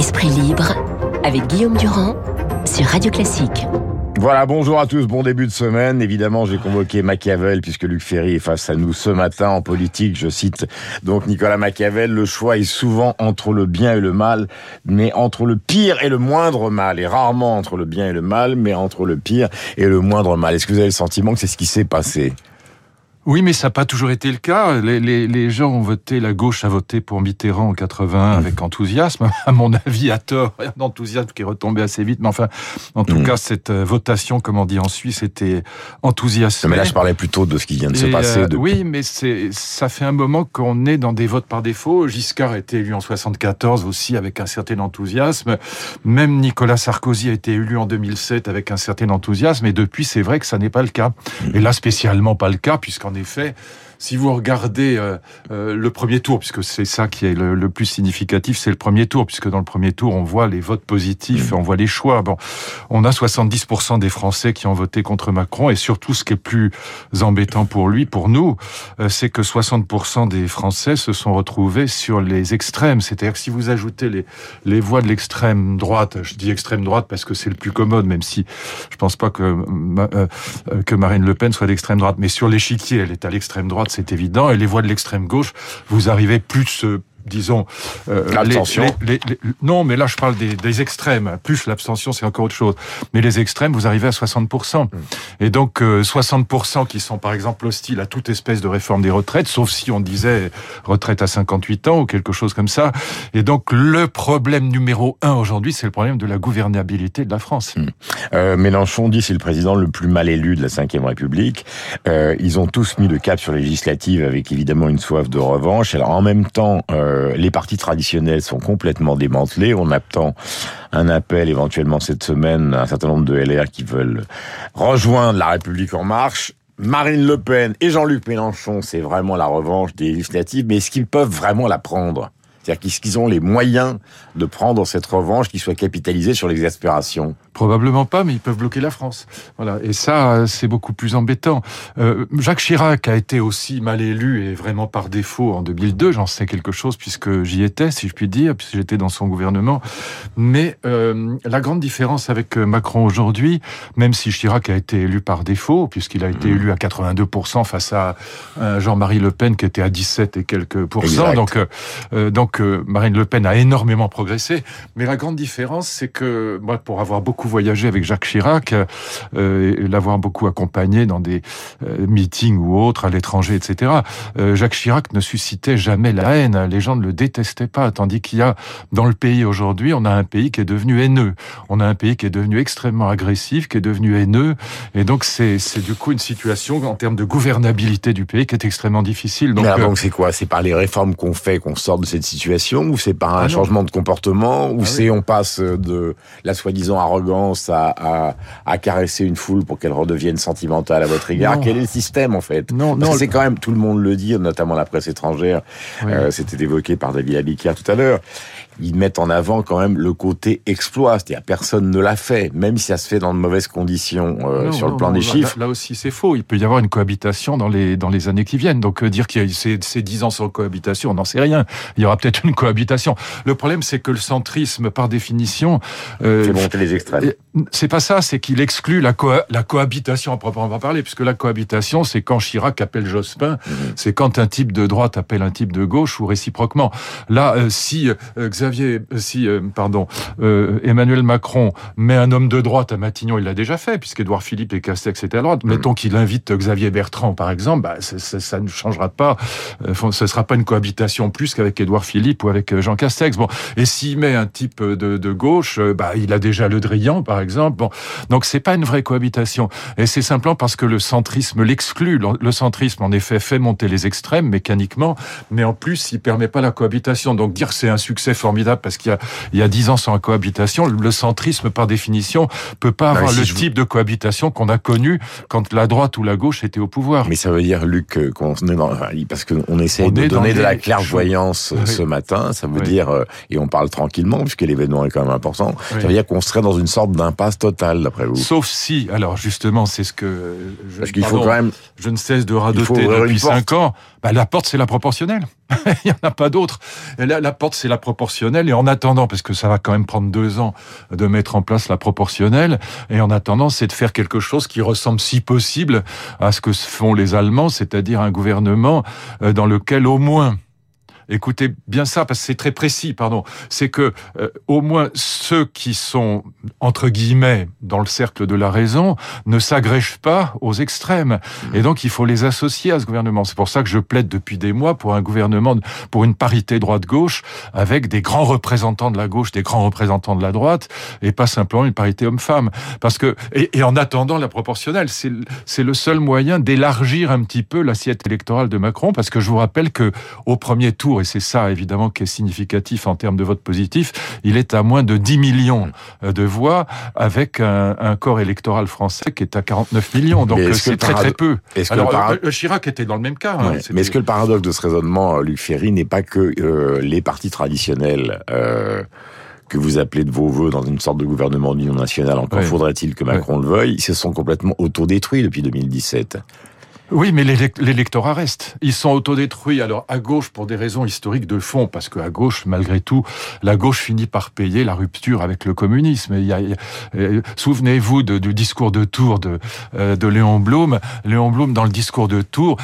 Esprit libre avec Guillaume Durand sur Radio Classique. Voilà, bonjour à tous, bon début de semaine. Évidemment, j'ai convoqué Machiavel puisque Luc Ferry est face à nous ce matin en politique. Je cite donc Nicolas Machiavel, le choix est souvent entre le bien et le mal, mais entre le pire et le moindre mal, et rarement entre le bien et le mal, mais entre le pire et le moindre mal. Est-ce que vous avez le sentiment que c'est ce qui s'est passé? Oui, mais ça n'a pas toujours été le cas. Les, les, les, gens ont voté, la gauche a voté pour Mitterrand en 80 avec enthousiasme, à mon avis à tort, un enthousiasme qui est retombé assez vite. Mais enfin, en tout mmh. cas, cette euh, votation, comme on dit en Suisse, était enthousiaste. Mais là, je parlais plutôt de ce qui vient de se passer. Euh, Oui, mais ça fait un moment qu'on est dans des votes par défaut. Giscard a été élu en 74 aussi avec un certain enthousiasme. Même Nicolas Sarkozy a été élu en 2007 avec un certain enthousiasme. Et depuis, c'est vrai que ça n'est pas le cas. Mmh. Et là, spécialement pas le cas, puisqu'en en effet, si vous regardez euh, euh, le premier tour, puisque c'est ça qui est le, plus significatif, c'est le premier tour, puisque dans le premier tour, on voit les votes positifs, mmh. on voit les choix. Bon, on a 70% des Français qui ont voté contre Macron, et surtout, ce qui est plus embêtant pour lui, pour nous, euh, c'est que 60% des Français se sont retrouvés sur les extrêmes. C'est-à-dire que si vous ajoutez les, les voix de l'extrême droite, je dis extrême droite parce que c'est le plus commode, même si je pense pas que, euh, que Marine Le Pen soit d'extrême droite, mais sur l'échiquier, elle est à l'extrême droite c'est évident. Et les voix de l'extrême gauche, vous arrivez plus euh, disons euh, l'abstention. non, mais là je parle des, des extrêmes. Plus l'abstention, c'est encore autre chose. Mais les extrêmes, vous arrivez à 60%. Mm. Et donc 60% euh, qui sont par exemple hostiles à toute espèce de réforme des retraites, sauf si on disait retraite à 58 ans ou quelque chose comme ça. Et donc le problème numéro un aujourd'hui, c'est le problème de la gouvernabilité de la France. Mm. Euh, Mélenchon dit c'est le président le plus mal élu de la Ve République. Euh, ils ont tous mis le cap sur les législatives avec évidemment une soif de revanche. Alors en même temps, euh, euh, les partis traditionnels sont complètement démantelés. On attend un appel éventuellement cette semaine à un certain nombre de LR qui veulent rejoindre la République en marche. Marine Le Pen et Jean-Luc Mélenchon, c'est vraiment la revanche des législatives, mais est-ce qu'ils peuvent vraiment la prendre? C'est-à-dire qu'ils ont les moyens de prendre cette revanche qui soit capitalisée sur l'exaspération Probablement pas, mais ils peuvent bloquer la France. Voilà. Et ça, c'est beaucoup plus embêtant. Euh, Jacques Chirac a été aussi mal élu et vraiment par défaut en 2002. J'en sais quelque chose puisque j'y étais, si je puis dire, puisque j'étais dans son gouvernement. Mais euh, la grande différence avec Macron aujourd'hui, même si Chirac a été élu par défaut, puisqu'il a été mmh. élu à 82% face à Jean-Marie Le Pen qui était à 17 et quelques pourcents. Donc, euh, donc euh, Marine Le Pen a énormément progressé. Mais la grande différence, c'est que moi, pour avoir beaucoup voyagé avec Jacques Chirac, euh, l'avoir beaucoup accompagné dans des euh, meetings ou autres à l'étranger, etc. Euh, Jacques Chirac ne suscitait jamais la haine. Les gens ne le détestaient pas. Tandis qu'il y a dans le pays aujourd'hui, on a un pays qui est devenu haineux. On a un pays qui est devenu extrêmement agressif, qui est devenu haineux. Et donc c'est du coup une situation en termes de gouvernabilité du pays qui est extrêmement difficile. Donc donc c'est quoi? C'est par les réformes qu'on fait qu'on sort de cette situation, ou c'est par un ah changement de comportement, ou ah c'est on passe de la soi-disant arrogance à, à, caresser une foule pour qu'elle redevienne sentimentale à votre égard Quel est le système en fait? Non, non. C'est quand même tout le monde le dit, notamment la presse étrangère. Euh, c'était évoqué par David Abiquière tout à l'heure ils mettent en avant quand même le côté exploit. C'est-à-dire personne ne l'a fait, même si ça se fait dans de mauvaises conditions euh, sur le plan des chiffres. Là, aussi, c'est faux. Il peut y avoir une cohabitation dans les dans les années qui viennent. Donc euh, dire qu'il y a ces, ces 10 ans sans cohabitation, on n'en sait rien. Il y aura peut-être une cohabitation. Le problème, c'est que le centrisme, par définition, euh, fait monter les extrêmes. C'est pas ça. C'est qu'il exclut la, la cohabitation à proprement parler, puisque la cohabitation, c'est quand Chirac appelle Jospin, mhm. c'est quand un type de droite appelle un type de gauche ou réciproquement. Là, euh, si Xavier euh, si, euh, pardon, euh, Emmanuel Macron met un homme de droite à Matignon, il l'a déjà fait, puisqu'Edouard Philippe et Castex étaient à droite. Mm. Mettons qu'il invite Xavier Bertrand, par exemple, bah, ça, ne changera pas. ce sera pas une cohabitation plus qu'avec Edouard Philippe ou avec Jean Castex. Bon, et s'il met un type de, gauche, bah, il a déjà Le Drian, par exemple. Bon, donc c'est pas une vraie cohabitation. Et c'est simplement parce que le centrisme l'exclut. Le centrisme, en effet, fait monter les extrêmes mécaniquement, mais en plus, il permet pas la cohabitation. Donc dire que c'est un succès formidable parce qu'il y a dix ans sans cohabitation, le centrisme par définition peut pas avoir le type de cohabitation qu'on a connu quand la droite ou la gauche était au pouvoir. Mais ça veut dire Luc qu'on est dans parce qu'on essaie de donner de la clairvoyance ce matin, ça veut dire euh, et on parle tranquillement puisque l'événement est quand même important. Ça veut dire qu'on serait dans une sorte sorte d'impasse totale, d'après vous? Sauf si, alors justement, c'est ce que je, Parce qu'il faut quand même. Je ne cesse de radoter depuis cinq ans. Bah, la porte, c'est la proportionnelle. Il n'y en a pas d'autre. La, la porte, c'est la proportionnelle. Et en attendant, parce que ça va quand même prendre deux ans de mettre en place la proportionnelle, et en attendant, c'est de faire quelque chose qui ressemble si possible à ce que font les Allemands, c'est-à-dire un gouvernement euh, dans lequel au moins écoutez bien ça parce que c'est très précis, pardon, c'est que euh, au moins ceux qui sont entre guillemets dans le cercle de la raison ne s'agrègent pas aux extrêmes. Mmh. Et donc il faut les associer à ce gouvernement. C'est pour ça que je plaide depuis des mois pour un gouvernement pour une parité droite-gauche avec des grands représentants de la gauche, des grands représentants de la droite et pas simplement une parité homme-femme. Parce que et, et, en attendant la proportionnelle, c'est c'est le seul moyen d'élargir un petit peu l'assiette électorale de Macron parce que je vous rappelle que au premier tour et c'est ça évidemment qui est significatif en termes de vote positif, il est à moins de 10 millions euh, de voix avec un, un corps électoral français qui est à 49 millions. Donc c'est très très peu. Alors euh, Chirac était dans le même cas. Hein, mais est-ce que le paradoxe de ce raisonnement, euh, Luc Ferry, n'est pas que euh, les partis traditionnels euh, que vous appelez de vos voeux dans une sorte de gouvernement d'union nationale, encore faudrait-il que Macron le veuille, ils se sont complètement autodétruits depuis 2017. Oui, mais l'électorat reste. Ils sont autodétruits. Alors à gauche pour des raisons historiques de fond, parce que à gauche, malgré tout, la gauche finit par payer la rupture avec le communisme. Il y a, euh, Souvenez-vous du discours de Tours de, euh, de Léon Blum. Léon Blum, dans le discours de Tours,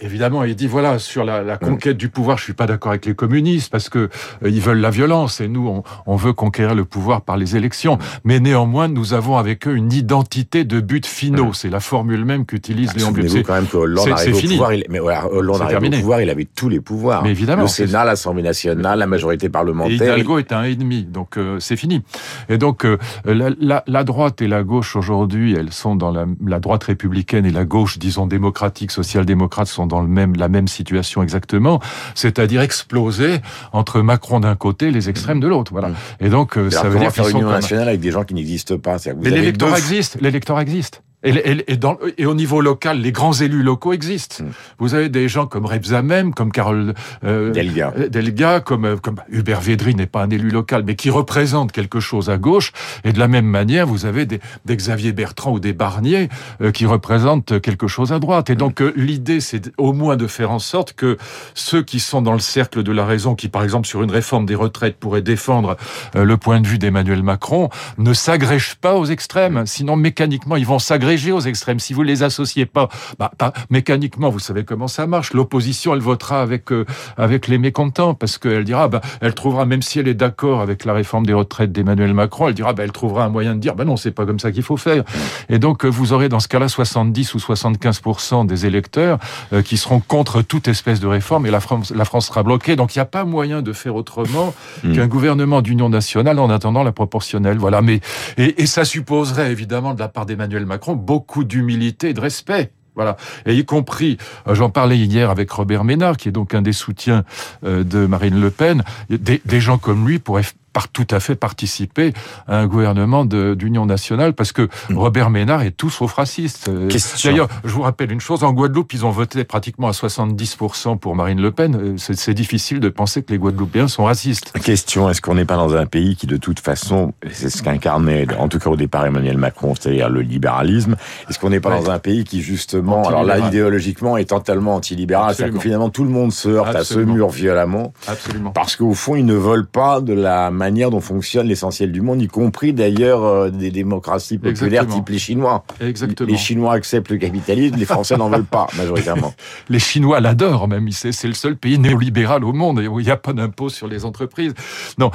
évidemment, il dit voilà sur la, la conquête du pouvoir, je suis pas d'accord avec les communistes parce que euh, ils veulent la violence et nous, on, on, veut conquérir le pouvoir par les élections. Mais néanmoins, nous avons avec eux une identité de buts finaux. C'est la formule même qu'utilise ah, Léon Blum. Hollande arrive au pouvoir, il, mais Hollande arrive au pouvoir, il avait tous les pouvoirs. Mais évidemment, le Sénat, l'Assemblée nationale, la majorité parlementaire. Et Hidalgo est un ennemi, donc euh, c'est fini. Et donc euh, la, la, la, droite et la gauche aujourd'hui, elles sont dans la, la, droite républicaine et la gauche, disons démocratique, social-démocrate, sont dans le même la même situation exactement, c'est-à-dire exploser entre Macron d'un côté et les extrêmes de l'autre. Voilà. Et donc euh, ça veut dire faire une union nationale avec des gens qui n'existent pas? Mais l'électorat existe, l'électorat existe. Et, et, et, dans, et, au niveau local, les grands élus locaux existent. Mm. Vous avez des gens comme Rebzamem, comme Carole euh, Delga. Delga, comme, euh, comme Hubert Védry n'est pas un élu local, mais qui représente quelque chose à gauche. Et de la même manière, vous avez des, des Xavier Bertrand ou des Barnier euh, qui représentent quelque chose à droite. Et donc euh, l'idée, c'est au moins de faire en sorte que ceux qui sont dans le cercle de la raison, qui par exemple sur une réforme des retraites pourraient défendre euh, le point de vue d'Emmanuel Macron, ne s'agrègent pas aux extrêmes. Sinon, mécaniquement, ils vont s'agréger aux extrêmes. Si vous les associez pas, bah, pas mécaniquement, vous savez comment ça marche. L'opposition, elle votera avec euh, avec les mécontents parce qu'elle dira, bah, elle trouvera, même si elle est d'accord avec la réforme des retraites d'Emmanuel Macron, elle dira, bah, elle trouvera un moyen de dire, bah non, c'est pas comme ça qu'il faut faire. Et donc, euh, vous aurez dans ce cas-là 70 ou 75 des électeurs euh, qui seront contre toute espèce de réforme et la France, la France sera bloquée. Donc, il n'y a pas moyen de faire autrement mmh. qu'un gouvernement d'union nationale en attendant la proportionnelle. Voilà. Mais et, et ça supposerait évidemment de la part d'Emmanuel Macron beaucoup d'humilité et de respect. Voilà. Et y compris, euh, j'en parlais hier avec Robert Ménard, qui est donc un des soutiens euh, de Marine Le Pen, des, des gens comme lui pourraient par tout à fait participer à un gouvernement d'union nationale parce que mmh. Robert Ménard est tout sauf raciste. Euh, d'ailleurs, je vous rappelle une chose, en Guadeloupe, ils ont voté pratiquement à 70% pour Marine Le Pen. Euh, c'est difficile de penser que les Guadeloupéens sont racistes. Question, est-ce qu'on n'est pas dans un pays qui, de toute façon, c'est ce qu'incarnait, en tout cas au départ, Emmanuel Macron, c'est-à-dire le libéralisme, est-ce qu'on n'est pas ouais. dans un pays qui, justement, alors là, idéologiquement, est totalement antilibéral, c'est-à-dire que finalement, tout le monde se heurte Absolument. à ce mur violemment, Absolument. parce qu'au fond, ils ne veulent pas de la manière dont fonctionne l'essentiel du monde, y compris d'ailleurs euh, des démocraties populaires Exactement. type les Chinois. Exactement. Les Chinois acceptent le capitalisme, les Français n'en veulent pas majoritairement. Les Chinois l'adorent même, c'est le seul pays néolibéral au monde où il n'y a pas d'impôt sur les entreprises. Non,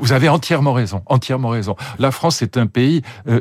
vous avez entièrement raison, entièrement raison. La France est un pays euh,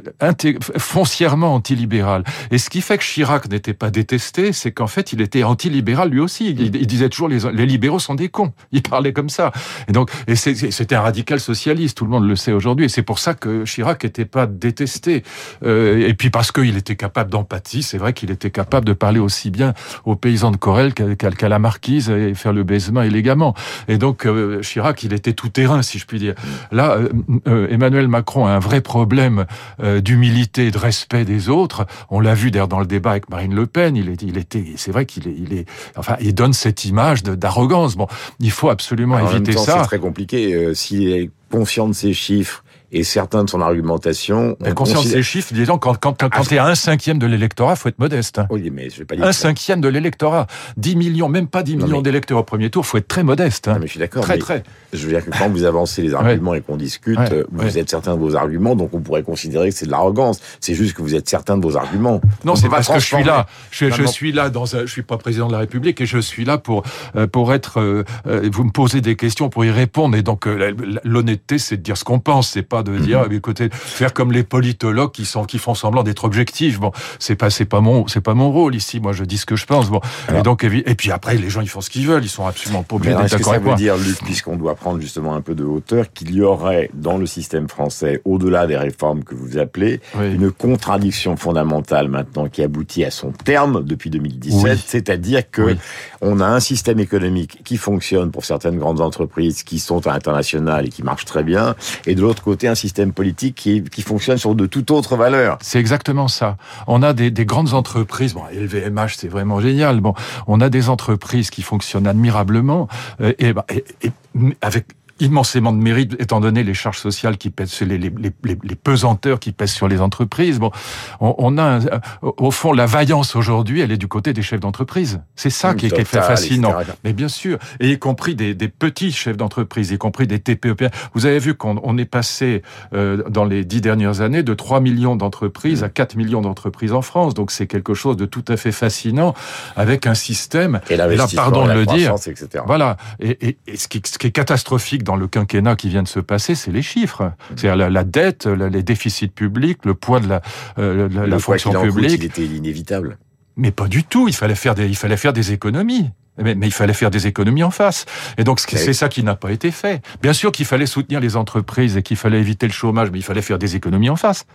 foncièrement antilibéral. Et ce qui fait que Chirac n'était pas détesté, c'est qu'en fait, il était antilibéral lui aussi. Il, il disait toujours les, les libéraux sont des cons. Il parlait comme ça. Et donc, et c'était un radical socialiste tout le monde le sait aujourd'hui, et c'est pour ça que Chirac n'était pas détesté. Euh, et puis parce qu'il était capable d'empathie, c'est vrai qu'il était capable de parler aussi bien aux paysans de Corel qu'à qu la marquise et faire le baisement élégamment. Et donc euh, Chirac, il était tout terrain, si je puis dire. Là, euh, euh Emmanuel Macron a un vrai problème d'humilité, de respect des autres. On l'a vu d'ailleurs dans le débat avec Marine Le Pen. Il, est, il était, c'est vrai qu'il est, il est, enfin, il donne cette image d'arrogance. Bon, il faut absolument Alors, éviter temps, ça. C'est très compliqué. Si conscient de ces chiffres Et certains de son argumentation... Mais conscience des chiffres, disons, quand, quand, quand, quand tu es à un cinquième de l'électorat, faut être modeste. Hein. Oui, mais je vais pas dire Un cinquième de l'électorat. 10 millions, même pas 10 Non, millions mais- d'électeurs au premier tour, faut être très modeste. hein. Non, mais je suis d'accord. Très, très. Je veux dire que quand vous avancez les arguments et qu'on discute, Ouais, euh, vous ouais. êtes certain de vos arguments, donc on pourrait considérer que c'est de l'arrogance. C'est juste que vous êtes certain de vos arguments. Non, On c'est parce que je suis là. Je, suis là dans un, je suis pas président de la République et je suis là pour euh, pour être. euh, vous me posez des questions pour y répondre et donc euh, l'honnêteté, c'est de dire ce qu'on pense, c'est pas de dire, Mhm. écoutez, faire comme les politologues qui sont qui font semblant d'être objectifs. Bon, c'est pas c'est pas mon c'est pas mon rôle ici. Moi, je dis ce que je pense. Bon, et donc et puis après, les gens ils font ce qu'ils veulent. Ils sont absolument pas obligés d'être d'accord ça avec veut moi. dire, Luc, puisqu'on doit prendre justement un peu de hauteur, qu'il y aurait dans le système français, au-delà des réformes que vous appelez, Oui. une contradiction fondamentale maintenant qui aboutit à son terme depuis 2017, Oui. c'est-à-dire que Oui. on a un système économique qui fonctionne pour certaines grandes entreprises qui sont à l'international et qui marchent très bien, et de l'autre côté un système politique qui, fonctionne sur de toute autre valeur. C'est exactement ça. On a des, des grandes entreprises. Bon, LVMH, c'est vraiment génial. Bon, on a des entreprises qui fonctionnent admirablement euh, et, bah, et- et avec immensément de mérite étant donné les charges sociales qui pèsent les, les, les, les- pesanteurs qui pèsent sur les entreprises. Bon, on, on a un- au fond la vaillance aujourd'hui, elle est du côté des chefs d'entreprise. C'est ça qui est, qui est fascinant. etc. Mais bien sûr, et y compris des, des petits chefs d'entreprise, y compris des TPE. Vous avez vu qu'on on est passé euh, dans les dix dernières années de 3 millions d'entreprises à 4 millions d'entreprises en France. Donc c'est quelque chose de tout à fait fascinant avec un système. Et là, pardon de le dire. etc. Voilà. Et, et, et ce, qui, ce qui est catastrophique dans le quinquennat qui vient de se passer, c'est les chiffres. C'est-à-dire la, la dette, la- les déficits publics, le poids de la, euh, la, fonction coûte, publique. il était inévitable. Mais pas du tout. Il fallait faire des, il fallait faire des économies. Mais, mais il fallait faire des économies en face. Et donc c'est ça qui n'a pas été fait. Bien sûr qu'il fallait soutenir les entreprises et qu'il fallait éviter le chômage, mais il fallait faire des économies en face.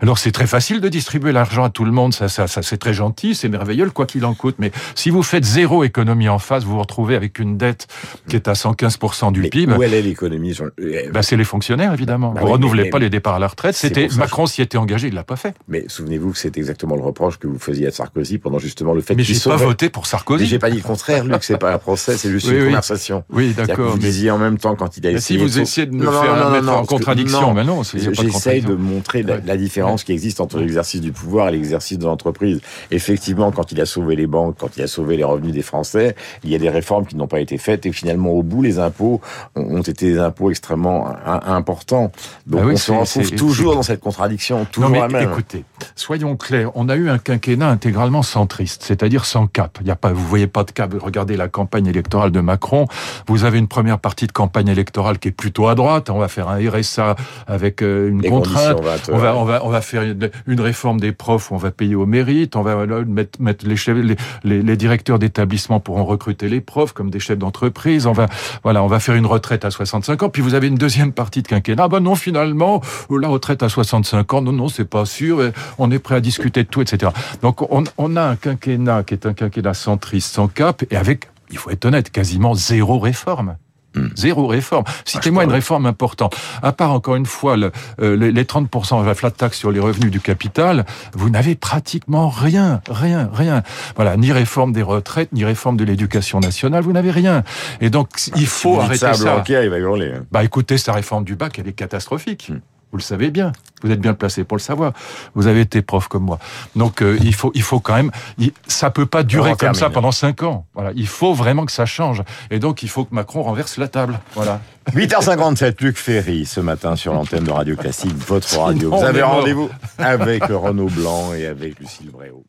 Alors c'est très facile de distribuer l'argent à tout le monde. Ça, ça, ça c'est très gentil, c'est merveilleux, quoi qu'il en coûte. Mais si vous faites zéro économie en face, vous vous retrouvez avec une dette qui est à 115% du Mais PIB. où elle est l'économie sur- euh, Ben, c'est les fonctionnaires, évidemment. Bah vous oui, renouvelez mais- pas les départs à la retraite. C'était que Macron s'y était engagé, il l'a pas fait. Mais souvenez-vous que c'est exactement le reproche que vous faisiez à Sarkozy pendant justement le fait Mais qu'il j'ai pas voté pour Mais Sarkozy. j'ai pas dit le contraire, Luc, c'est pas un procès, c'est juste Oui, une oui. conversation. Oui, d'accord. Vous mais- disiez en même temps quand il a Mais si essayé... vous essayez de me Non, faire non, non, mettre non, en contradiction, non, mais non, J'essaye de montrer la, différence qui existe entre l'exercice du pouvoir et l'exercice de l'entreprise. Effectivement, quand il a sauvé les banques, quand il a sauvé les revenus des Français, il y a des réformes qui n'ont pas été faites et finalement, au bout, les impôts ont été des impôts extrêmement im- importants. Donc, Ah oui, on se retrouve toujours dans cette contradiction, toujours Non mais la même. écoutez, soyons clairs, on a eu un quinquennat intégralement centriste, c'est-à-dire sans cap. Il y a pas, vous voyez pas de cap. Regardez la campagne électorale de Macron. Vous avez une première partie de campagne électorale qui est plutôt à droite. On va faire un RSA avec euh, une Les contrainte. conditions 20 On va, on va, on va faire une, réforme des profs où on va payer au mérite. On va euh, mettre, mettre les, chefs, les, les, les directeurs d'établissement pourront recruter les profs comme des chefs d'entreprise. On va, voilà, on va faire une retraite à 65 ans. Puis vous avez une deuxième partie de quinquennat. Ben non, finalement, la retraite à 65 ans, non, non, c'est pas sûr. On est prêt à discuter de tout, etc. Donc on, on a un quinquennat qui est un quinquennat centriste, sans cap, et avec, il faut être honnête, quasiment zéro réforme. Hmm. Zéro réforme. Citez-moi je une réforme importante. À part, encore une fois, le, euh, les, les 30% de la flat tax sur les revenus du capital, vous n'avez pratiquement rien, rien, rien. Voilà, ni réforme des retraites, ni réforme de l'éducation nationale, vous n'avez rien. Et donc, il faut arrêter ça. Blanquer, il va hurler. hein. Bah écoutez, sa réforme du bac, elle est catastrophique. Hmm. Vous le savez bien. Vous êtes bien placé pour le savoir. Vous avez été prof comme moi. Donc euh, il faut, il faut quand même. il- ça peut pas durer comme ça pendant cinq ans. Voilà. Il faut vraiment que ça change. Et donc il faut que Macron renverse la table. Voilà. 8h57, Luc Ferry, ce matin sur l'antenne de Radio Classique, votre radio. Vous avez rendez-vous avec Renaud Blanc et avec Lucille Bréau.